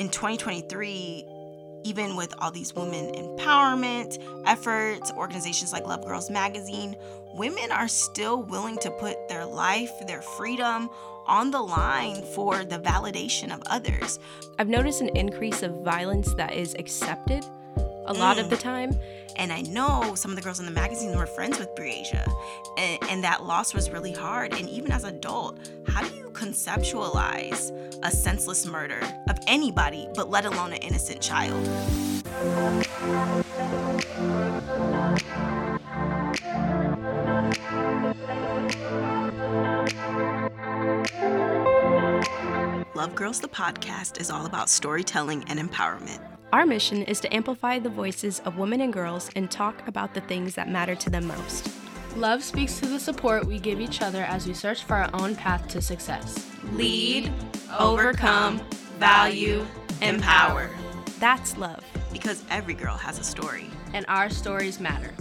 in 2023, even with all these women empowerment efforts, organizations like Love Girls Magazine, women are still willing to put their life, their freedom on the line for the validation of others. I've noticed an increase of violence that is accepted a lot Mm. of the time. And I know some of the girls in the magazine were friends with Breasia, and, and that loss was really hard. And even as an adult, how do you conceptualize a senseless murder of anybody, but let alone an innocent child? Love Girls, the podcast, is all about storytelling and empowerment. Our mission is to amplify the voices of women and girls and talk about the things that matter to them most. Love speaks to the support we give each other as we search for our own path to success. Lead, overcome, value, empower. That's love. Because every girl has a story. And our stories matter.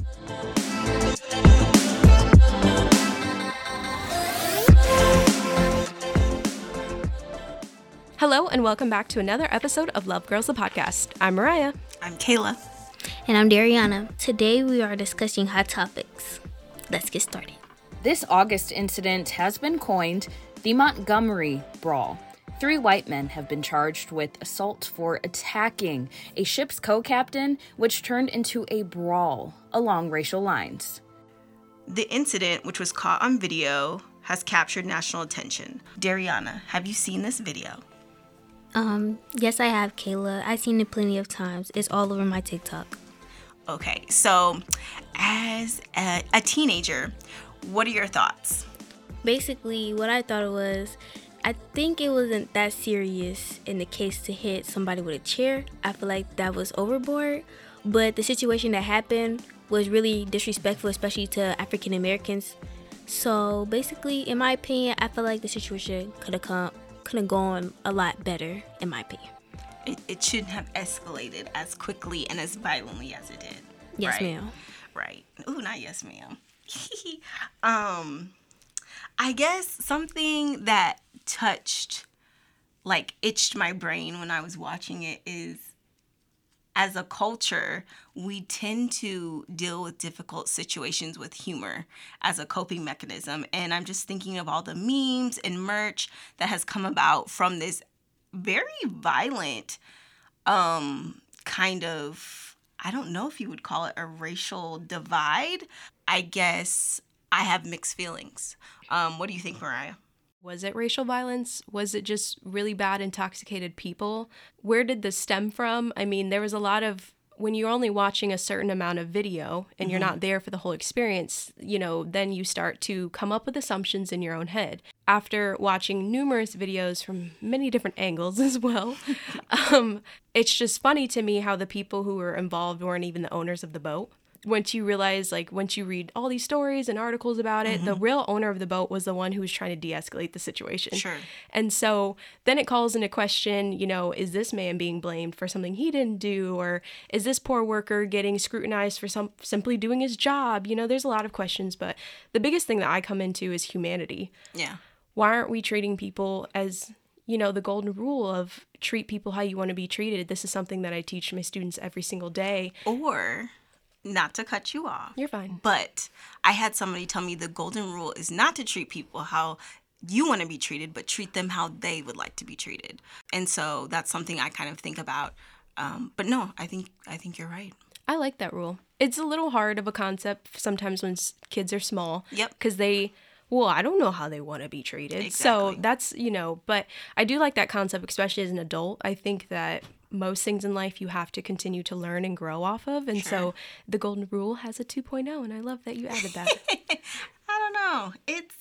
Hello, and welcome back to another episode of Love Girls, the podcast. I'm Mariah. I'm Kayla. And I'm Dariana. Today we are discussing hot topics. Let's get started. This August incident has been coined the Montgomery Brawl. Three white men have been charged with assault for attacking a ship's co captain, which turned into a brawl along racial lines. The incident, which was caught on video, has captured national attention. Dariana, have you seen this video? Um, yes, I have, Kayla. I've seen it plenty of times. It's all over my TikTok. Okay, so as a, a teenager, what are your thoughts? Basically, what I thought it was, I think it wasn't that serious in the case to hit somebody with a chair. I feel like that was overboard. But the situation that happened was really disrespectful, especially to African Americans. So basically, in my opinion, I feel like the situation could have come, could have gone a lot better, in my opinion. It, it shouldn't have escalated as quickly and as violently as it did. Yes, right? ma'am. Right. Ooh, not yes, ma'am. um, I guess something that touched, like, itched my brain when I was watching it is as a culture, we tend to deal with difficult situations with humor as a coping mechanism. And I'm just thinking of all the memes and merch that has come about from this very violent um kind of I don't know if you would call it a racial divide. I guess I have mixed feelings. Um, what do you think, Mariah? Was it racial violence? Was it just really bad, intoxicated people? Where did this stem from? I mean, there was a lot of when you're only watching a certain amount of video and you're not there for the whole experience, you know, then you start to come up with assumptions in your own head. After watching numerous videos from many different angles as well, um, it's just funny to me how the people who were involved weren't even the owners of the boat once you realize like once you read all these stories and articles about it the mm-hmm. real owner of the boat was the one who was trying to de-escalate the situation. Sure. and so then it calls into question you know is this man being blamed for something he didn't do? Or is this poor worker getting scrutinized for some simply doing his job? You know there's a lot of questions but the biggest thing that i come into is humanity. Yeah. why aren't we treating people as you know the golden rule of treat people how you want to be treated? This is something that i teach my students every single day. Or not to cut you off. you're fine But I had somebody tell me the golden rule is not to treat people how you want to be treated, but treat them how they would like to be treated. And so that's something I kind of think about. Um, but no, I think I think you're right. I like that rule. It's a little hard of a concept sometimes when s- kids are small. Yep. Because they, well, I don't know how they want to be treated. Exactly. So that's, you know, but I do like that concept, especially as an adult. I think that most things in life you have to continue to learn and grow off of. And so the golden rule has a 2.0, and I love that you added that. I don't know. It's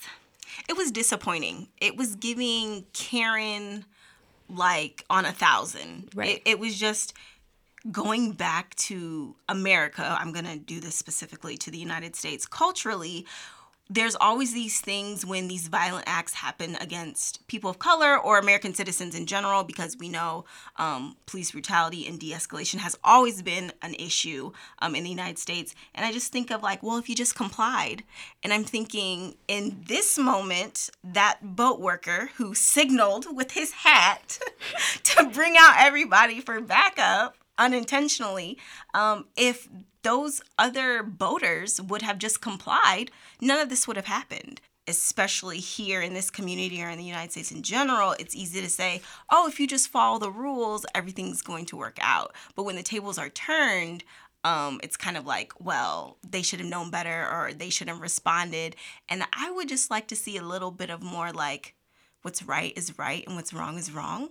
it was disappointing. It was giving Karen like on a thousand. Right. It, it was just going back to America. I'm gonna do this specifically to the United States. Culturally, there's always these things when these violent acts happen against people of color or American citizens in general, because we know um, police brutality and de escalation has always been an issue um, in the United States. And I just think of like, well, if you just complied. And I'm thinking in this moment, that boat worker who signaled with his hat to bring out everybody for backup unintentionally, um, if those other boaters would have just complied, none of this would have happened. Especially here in this community or in the United States in general, it's easy to say, oh, if you just follow the rules, everything's going to work out. But when the tables are turned, um, it's kind of like, well, they should have known better or they should have responded. And I would just like to see a little bit of more like, what's right is right and what's wrong is wrong.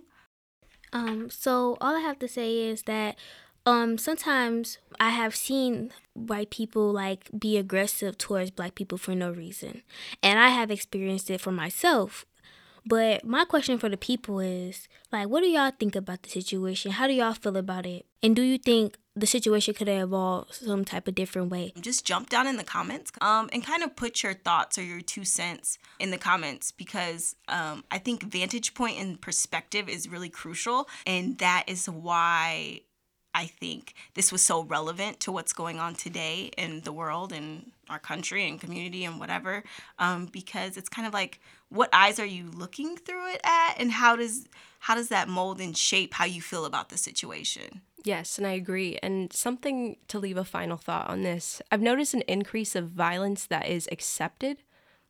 Um, so all I have to say is that um, sometimes I have seen white people like be aggressive towards black people for no reason. And I have experienced it for myself. But my question for the people is like what do y'all think about the situation? How do y'all feel about it? And do you think the situation could have evolved some type of different way? Just jump down in the comments um, and kind of put your thoughts or your two cents in the comments because um, I think vantage point and perspective is really crucial. And that is why I think this was so relevant to what's going on today in the world and our country and community and whatever, um, because it's kind of like what eyes are you looking through it at, and how does how does that mold and shape how you feel about the situation? Yes, and I agree. And something to leave a final thought on this I've noticed an increase of violence that is accepted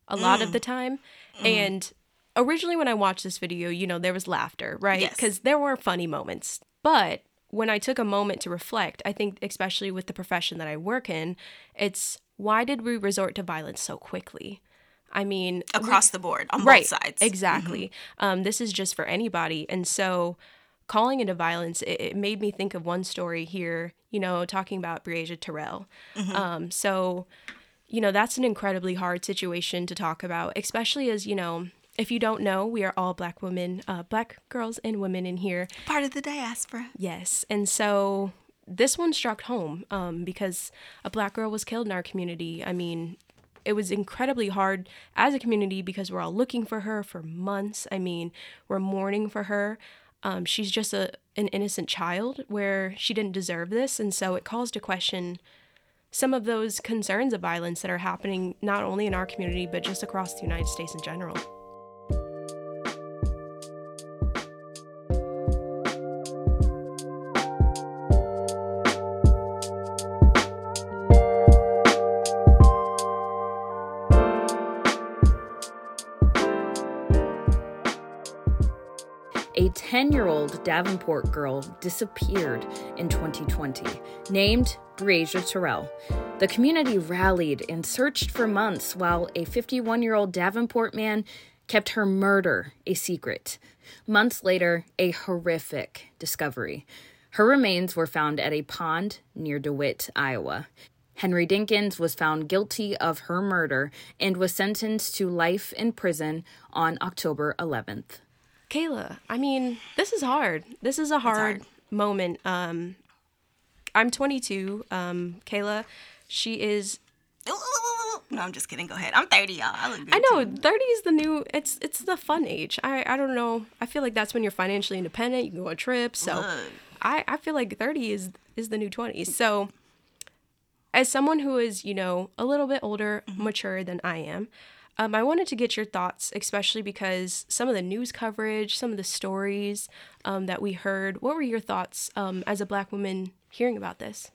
a lot of the time. And originally, when I watched this video, you know, there was laughter, right? Yes. Because there were funny moments. But when I took a moment to reflect, I think, especially with the profession that I work in, it's why did we resort to violence so quickly? I mean, Across the board, on right, both sides. Exactly. Um, this is just for anybody. And so calling into violence, it, it made me think of one story here, you know, talking about Breasia Terrell. Um, so, you know, that's an incredibly hard situation to talk about, especially as, you know, if you don't know, we are all black women, uh, black girls and women in here. Part of the diaspora. Yes. And so this one struck home um, because a black girl was killed in our community. I mean, it was incredibly hard as a community because we're all looking for her for months. I mean, we're mourning for her. Um, she's just a an innocent child where she didn't deserve this, and so it calls to question some of those concerns of violence that are happening not only in our community but just across the United States in general. A 10 year old Davenport girl disappeared in 2020, named Breasia Terrell. The community rallied and searched for months while a 51 year old Davenport man kept her murder a secret. Months later, a horrific discovery. Her remains were found at a pond near DeWitt, Iowa. Henry Dinkins was found guilty of her murder and was sentenced to life in prison on October 11th. Kayla, I mean, this is hard. This is a hard, hard. moment. Um, I'm 22. Um, Kayla, she is. No, I'm just kidding. Go ahead. I'm 30, y'all. I look good. I know too. 30 is the new. It's it's the fun age. I I don't know. I feel like that's when you're financially independent. You can go on trips. So Look. I I feel like 30 is is the new 20s. So as someone who is you know a little bit older, mature than I am. Um, I wanted to get your thoughts, especially because some of the news coverage, some of the stories um, that we heard. What were your thoughts um, as a Black woman hearing about this?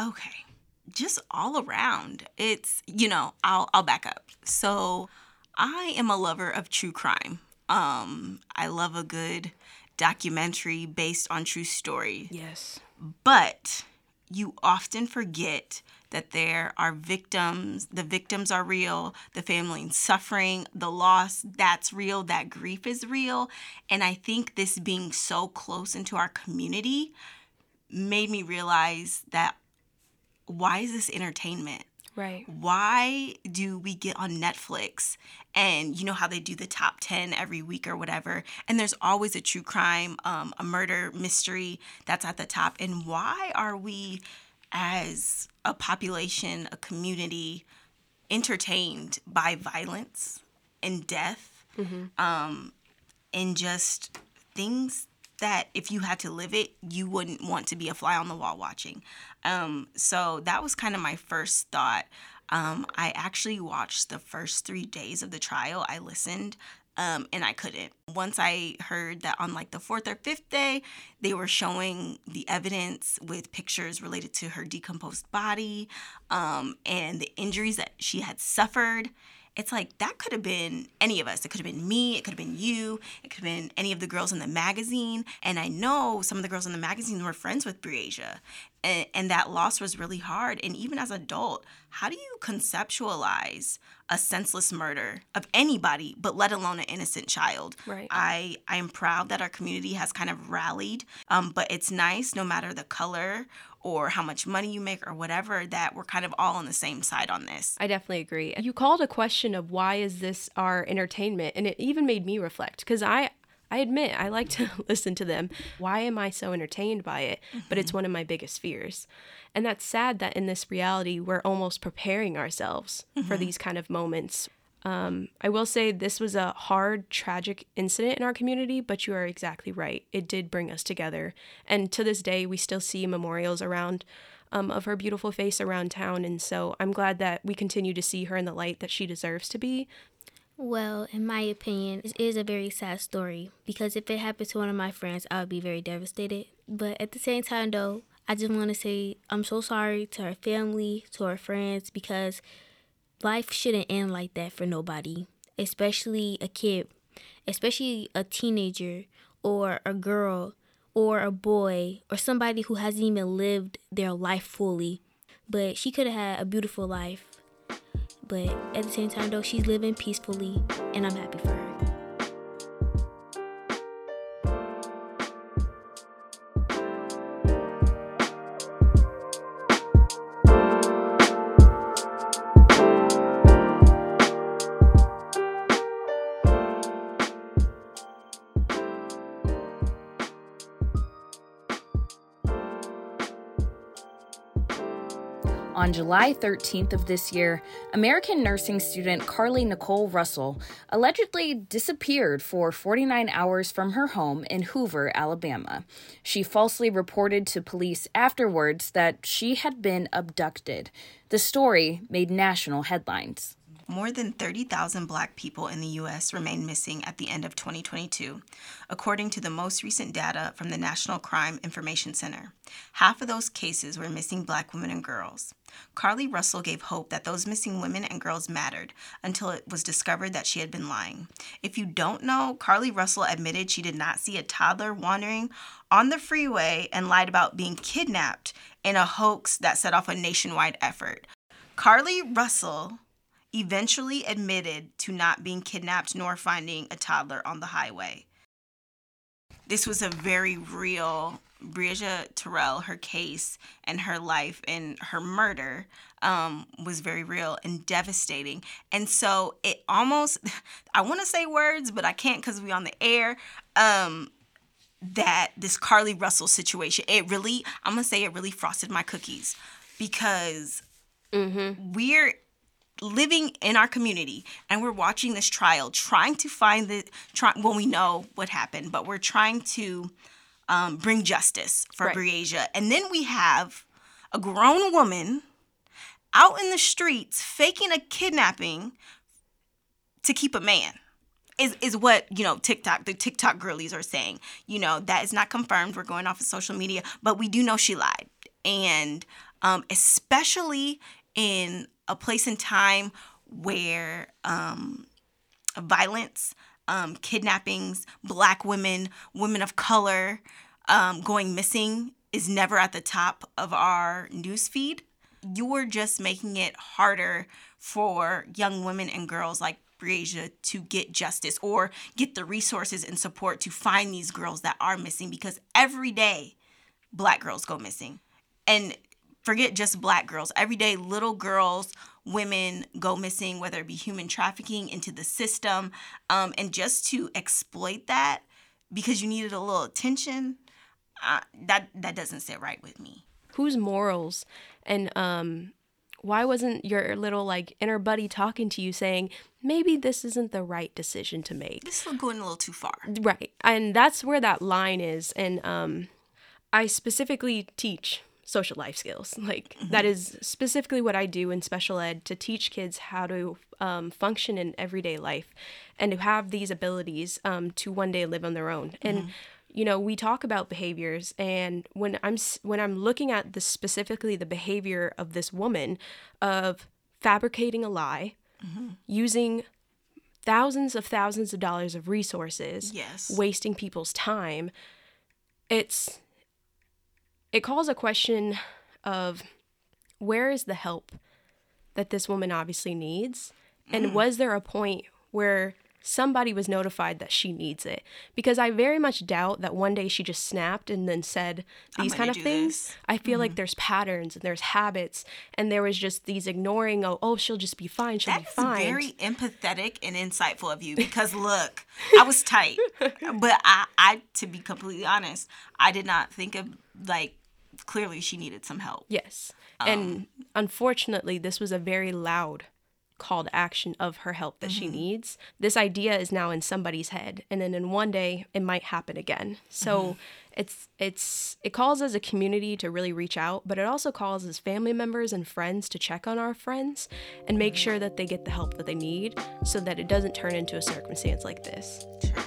Okay. Just all around. It's, you know, I'll I'll back up. So, I am a lover of true crime. Um, I love a good documentary based on true story. Yes. But you often forget that there are victims, the victims are real, the family suffering, the loss, that's real, that grief is real. And I think this being so close into our community made me realize that why is this entertainment? Right. why do we get on Netflix and you know how they do the top 10 every week or whatever and there's always a true crime um, a murder mystery that's at the top and why are we as a population a community entertained by violence and death um, and just things that if you had to live it, you wouldn't want to be a fly on the wall watching. Um, so that was kind of my first thought. Um, I actually watched the first three days of the trial. I listened um, and I couldn't. Once I heard that on like the fourth or fifth day, they were showing the evidence with pictures related to her decomposed body um, and the injuries that she had suffered. It's like that could have been any of us. It could have been me. It could have been you. It could have been any of the girls in the magazine. And I know some of the girls in the magazine were friends with Breasia. And, and that loss was really hard. And even as an adult, how do you conceptualize a senseless murder of anybody, but let alone an innocent child? Right. I, I am proud that our community has kind of rallied. Um, but it's nice, no matter the color or how much money you make or whatever, that we're kind of all on the same side on this. I definitely agree. You called a question of why is this our entertainment, and it even made me reflect because I. I admit I like to listen to them. Why am I so entertained by it? But it's one of my biggest fears. And that's sad that in this reality, we're almost preparing ourselves for these kind of moments. Um, I will say this was a hard, tragic incident in our community, but you are exactly right. It did bring us together. And to this day, we still see memorials around um, of her beautiful face around town. And so I'm glad that we continue to see her in the light that she deserves to be. Well, in my opinion, it is a very sad story because if it happened to one of my friends, I would be very devastated. But at the same time, though, I just want to say I'm so sorry to her family, to her friends, because life shouldn't end like that for nobody, especially a kid, especially a teenager or a girl or a boy or somebody who hasn't even lived their life fully. But she could have had a beautiful life. But at the same time, though, she's living peacefully, and I'm happy for her. July 13th of this year, American nursing student Carly Nicole Russell allegedly disappeared for 49 hours from her home in Hoover, Alabama. She falsely reported to police afterwards that she had been abducted. The story made national headlines. More than 30,000 black people in the U.S. remain missing at the end of 2022, according to the most recent data from the National Crime Information Center. Half of those cases were missing black women and girls. Carly Russell gave hope that those missing women and girls mattered until it was discovered that she had been lying. If you don't know, Carly Russell admitted she did not see a toddler wandering on the freeway and lied about being kidnapped in a hoax that set off a nationwide effort. Carly Russell eventually admitted to not being kidnapped nor finding a toddler on the highway. This was a very real Breasia Terrell, her case and her life and her murder um, was very real and devastating. And so it almost, I want to say words, but I can't because we're on the air. Um, that this Carly Russell situation, it really, I'm gonna say it really frosted my cookies because we're living in our community and we're watching this trial trying to find the try well we know what happened but we're trying to um, bring justice for Right. Breasia and then we have a grown woman out in the streets faking a kidnapping to keep a man is is what you know TikTok the TikTok girlies are saying. You know that is not confirmed. We're going off of social media, but we do know she lied, and um, especially in a place and time where um, violence, um, kidnappings, black women, women of color um, going missing is never at the top of our news feed. You're just making it harder for young women and girls like Breasia to get justice or get the resources and support to find these girls that are missing because every day black girls go missing. And forget just black girls. Every day, little girls, women go missing, whether it be human trafficking into the system. Um, and just to exploit that because you needed a little attention, uh, that, that doesn't sit right with me. whose morals and um, why wasn't your little like inner buddy talking to you saying maybe this isn't the right decision to make This is going a little too far. right and that's where that line is and um i specifically teach social life skills. Like that is specifically what i do in special ed to teach kids how to um, function in everyday life and to have these abilities um, to one day live on their own. And you know we talk about behaviors and when i'm when i'm looking at the specifically the behavior of this woman of fabricating a lie using thousands of thousands of dollars of resources Yes. wasting people's time it's it calls a question of where is the help that this woman obviously needs? And mm. was there a point where somebody was notified that she needs it? Because i very much doubt that one day she just snapped and then said these kind of things. this. i feel like mm-hmm. there's patterns and there's habits and there was just these ignoring oh, oh she'll just be fine she'll That's be fine. very empathetic and insightful of you because look, I was tight, but I, I, to be completely honest, I did not think of like clearly she needed some help. Yes. Um, and unfortunately, this was a very loud call to action of her help that Mm-hmm. she needs. This idea is now in somebody's head and then in one day it might happen again. So Mm-hmm. it's it's it calls as a community to really reach out, but it also calls as family members and friends to check on our friends and make sure that they get the help that they need so that it doesn't turn into a circumstance like this. Sure.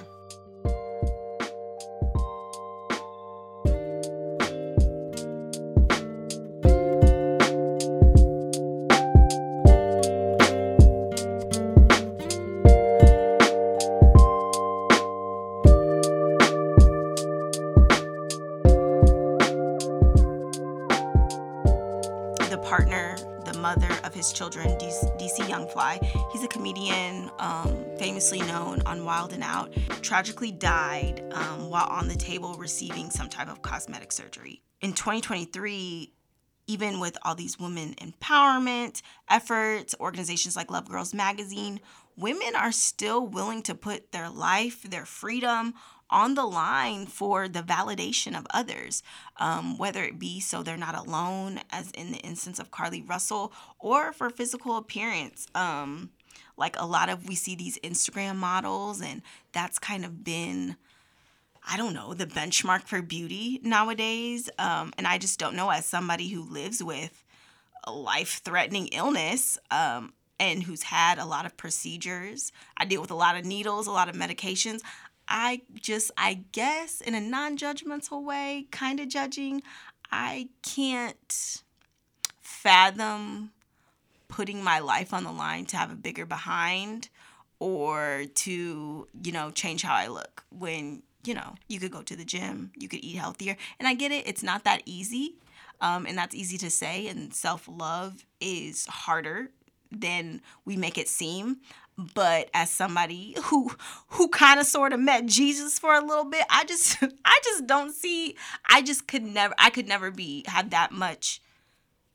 Famously known on Wild and Out. Tragically died um, while on the table receiving some type of cosmetic surgery. In 2023, even with all these women empowerment efforts, organizations like Love Girls Magazine, women are still willing to put their life, their freedom on the line for the validation of others, um, whether it be so they're not alone, as in the instance of Carly Russell, or for physical appearance. Um, like a lot of we see these Instagram models, and that's kind of been I don't know, the benchmark for beauty nowadays. Um, and I just don't know, as somebody who lives with a life threatening illness um, and who's had a lot of procedures, I deal with a lot of needles, a lot of medications. I just, I guess, in a non judgmental way, kind of judging, I can't fathom putting my life on the line to have a bigger behind or to, you know, change how I look when, you know, you could go to the gym, you could eat healthier. And I get it, it's not that easy. Um, and that's easy to say. And self love is harder than we make it seem. But as somebody who who kind of sort of met Jesus for a little bit, I just I just don't see I just could never I could never be have that much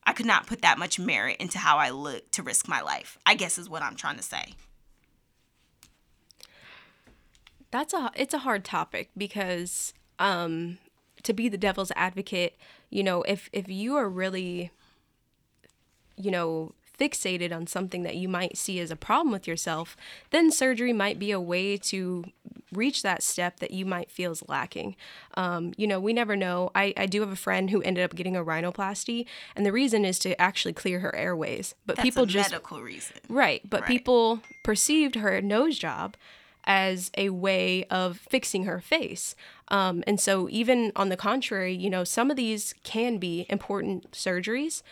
I could not put that much merit into how I look to risk my life. I guess is what I'm trying to say. that's a it's a hard topic because um to be the devil's advocate you know if if you are really you know fixated on something that you might see as a problem with yourself then surgery might be a way to reach that step that you might feel is lacking um, you know we never know I, I do have a friend who ended up getting a rhinoplasty and the reason is to actually clear her airways but That's people a just medical reason. Right, but Right. people perceived her nose job as a way of fixing her face. Um, and so, even on the contrary, you know, some of these can be important surgeries.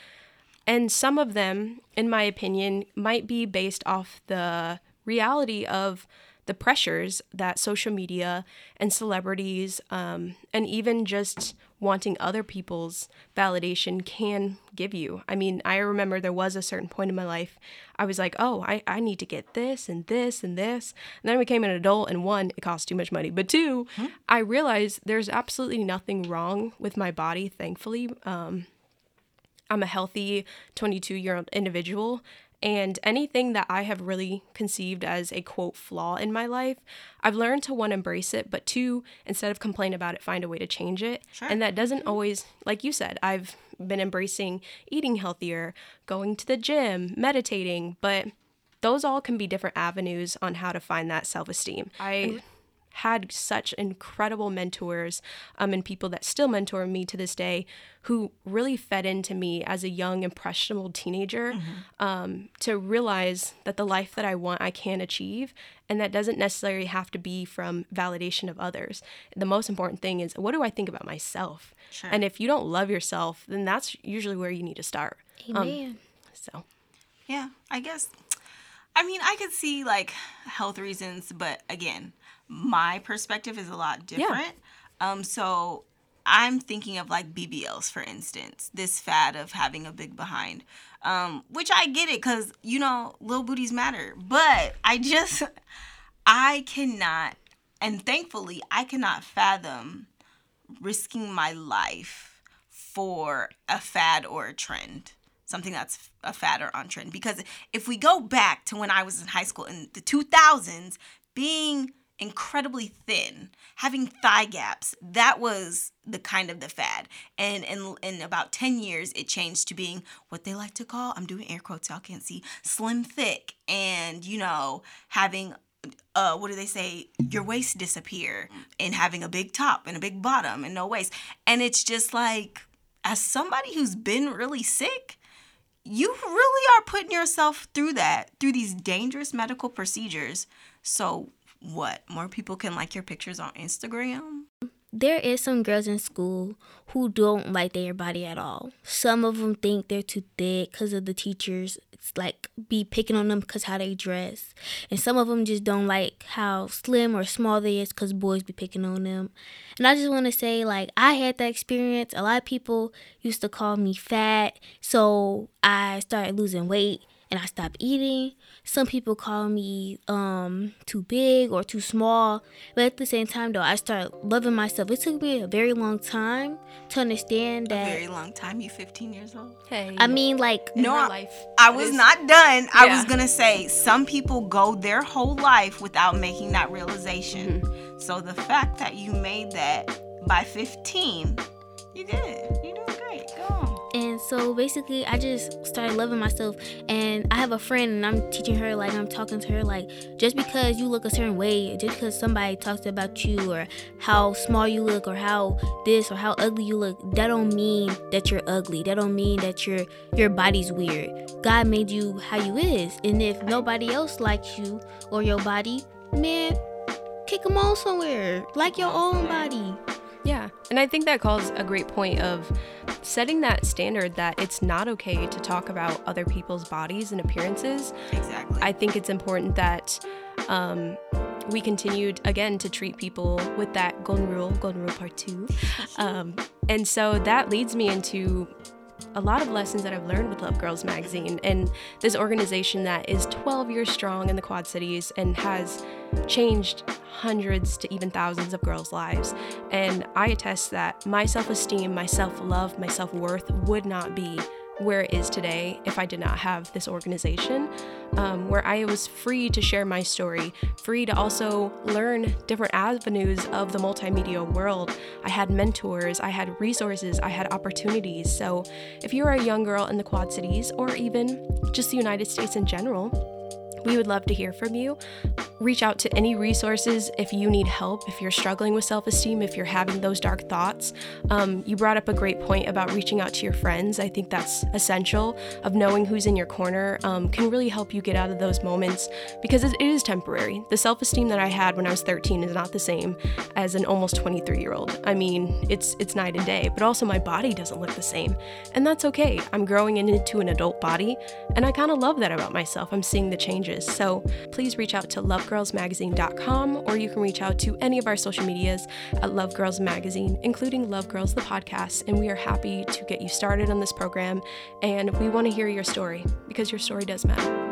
And some of them, in my opinion, might be based off the reality of the pressures that social media and celebrities, um, and even just wanting other people's validation can give you. I mean, I remember there was a certain point in my life I was like, oh, I, I need to get this and this and this. And then I became an adult, and one, it costs too much money. But two, I realized there's absolutely nothing wrong with my body, thankfully. Um, I'm a healthy 22 year old individual. And anything that I have really conceived as a quote flaw in my life, I've learned to one, embrace it, but two, instead of complain about it, find a way to change it. Sure. And that doesn't mm-hmm. always, like you said, I've been embracing eating healthier, going to the gym, meditating, but those all can be different avenues on how to find that self esteem. I had such incredible mentors um, and people that still mentor me to this day who really fed into me as a young, impressionable teenager Mm-hmm. um, to realize that the life that I want, I can achieve. And that doesn't necessarily have to be from validation of others. The most important thing is what do I think about myself? Sure. And if you don't love yourself, then that's usually where you need to start. Amen. So, Yeah, I guess. I mean, I could see like health reasons, but again, my perspective is a lot different. Um, so I'm thinking of like BBLs, for instance, this fad of having a big behind, um, which I get it because, you know, little booties matter. But I just, I cannot, and thankfully, I cannot fathom risking my life for a fad or a trend something that's a fad or on trend because if we go back to when i was in high school in the 2000s being incredibly thin having thigh gaps that was the kind of the fad and in, in about 10 years it changed to being what they like to call i'm doing air quotes y'all can't see slim thick and you know having uh, what do they say? Your waist disappear and having a big top and a big bottom and no waist. And it's just like, as somebody who's been really sick, you really are putting yourself through that, through these dangerous medical procedures. So, what? More people can like your pictures on Instagram? there is some girls in school who don't like their body at all. Some of them think they're too thick because of the teachers. It's like be picking on them because how they dress, and some of them just don't like how slim or small they is because boys be picking on them. And I just want to say, like I had that experience. A lot of people used to call me fat, so I started losing weight and I stopped eating. Some people call me um too big or too small, but at the same time though, I started loving myself. It took me a very long time to understand A that. very long time. You 15 years old? hey, I mean, like No, I- life. I was is- not done. I was gonna say some people go their whole life without making that realization. Mm-hmm. So the fact that you made that by 15, you did. You doing great. Go on. And so basically, I just started loving myself. And I have a friend, and I'm teaching her, like, I'm talking to her, like, just because you look a certain way, just because somebody talks about you, or how small you look, or how this, or how ugly you look, that don't mean that you're ugly. That don't mean that your your body's weird. God made you how you is, and if nobody else likes you or your body, man, kick them all somewhere, like your own body. Yeah. And I think that calls a great point of setting that standard that it's not okay to talk about other people's bodies and appearances. Exactly. I think it's important that um, we continued again to treat people with that golden rule, golden rule part two. Um, and so that leads me into a lot of lessons that I've learned with Love Girls Magazine and this organization that is 12 years strong in the Quad Cities and has changed hundreds to even thousands of girls' lives. And I attest that my self esteem, my self love, my self worth would not be where it is today if I did not have this organization, um, where I was free to share my story, free to also learn different avenues of the multimedia world. I had mentors, I had resources, I had opportunities. So if you're a young girl in the Quad Cities or even just the United States in general, we would love to hear from you. Reach out to any resources if you need help, if you're struggling with self esteem, if you're having those dark thoughts. Um, you brought up a great point about reaching out to your friends. I think that's essential, of knowing who's in your corner um, can really help you get out of those moments because it is temporary. The self esteem that I had when I was 13 is not the same as an almost 23 year old. I mean, it's, it's night and day, but also my body doesn't look the same. And that's okay. I'm growing into an adult body, and I kind of love that about myself. I'm seeing the changes. So please reach out to lovegirlsmagazine.com or you can reach out to any of our social medias at Love Girls Magazine, including Love Girls the podcast. And we are happy to get you started on this program. And we want to hear your story because your story does matter.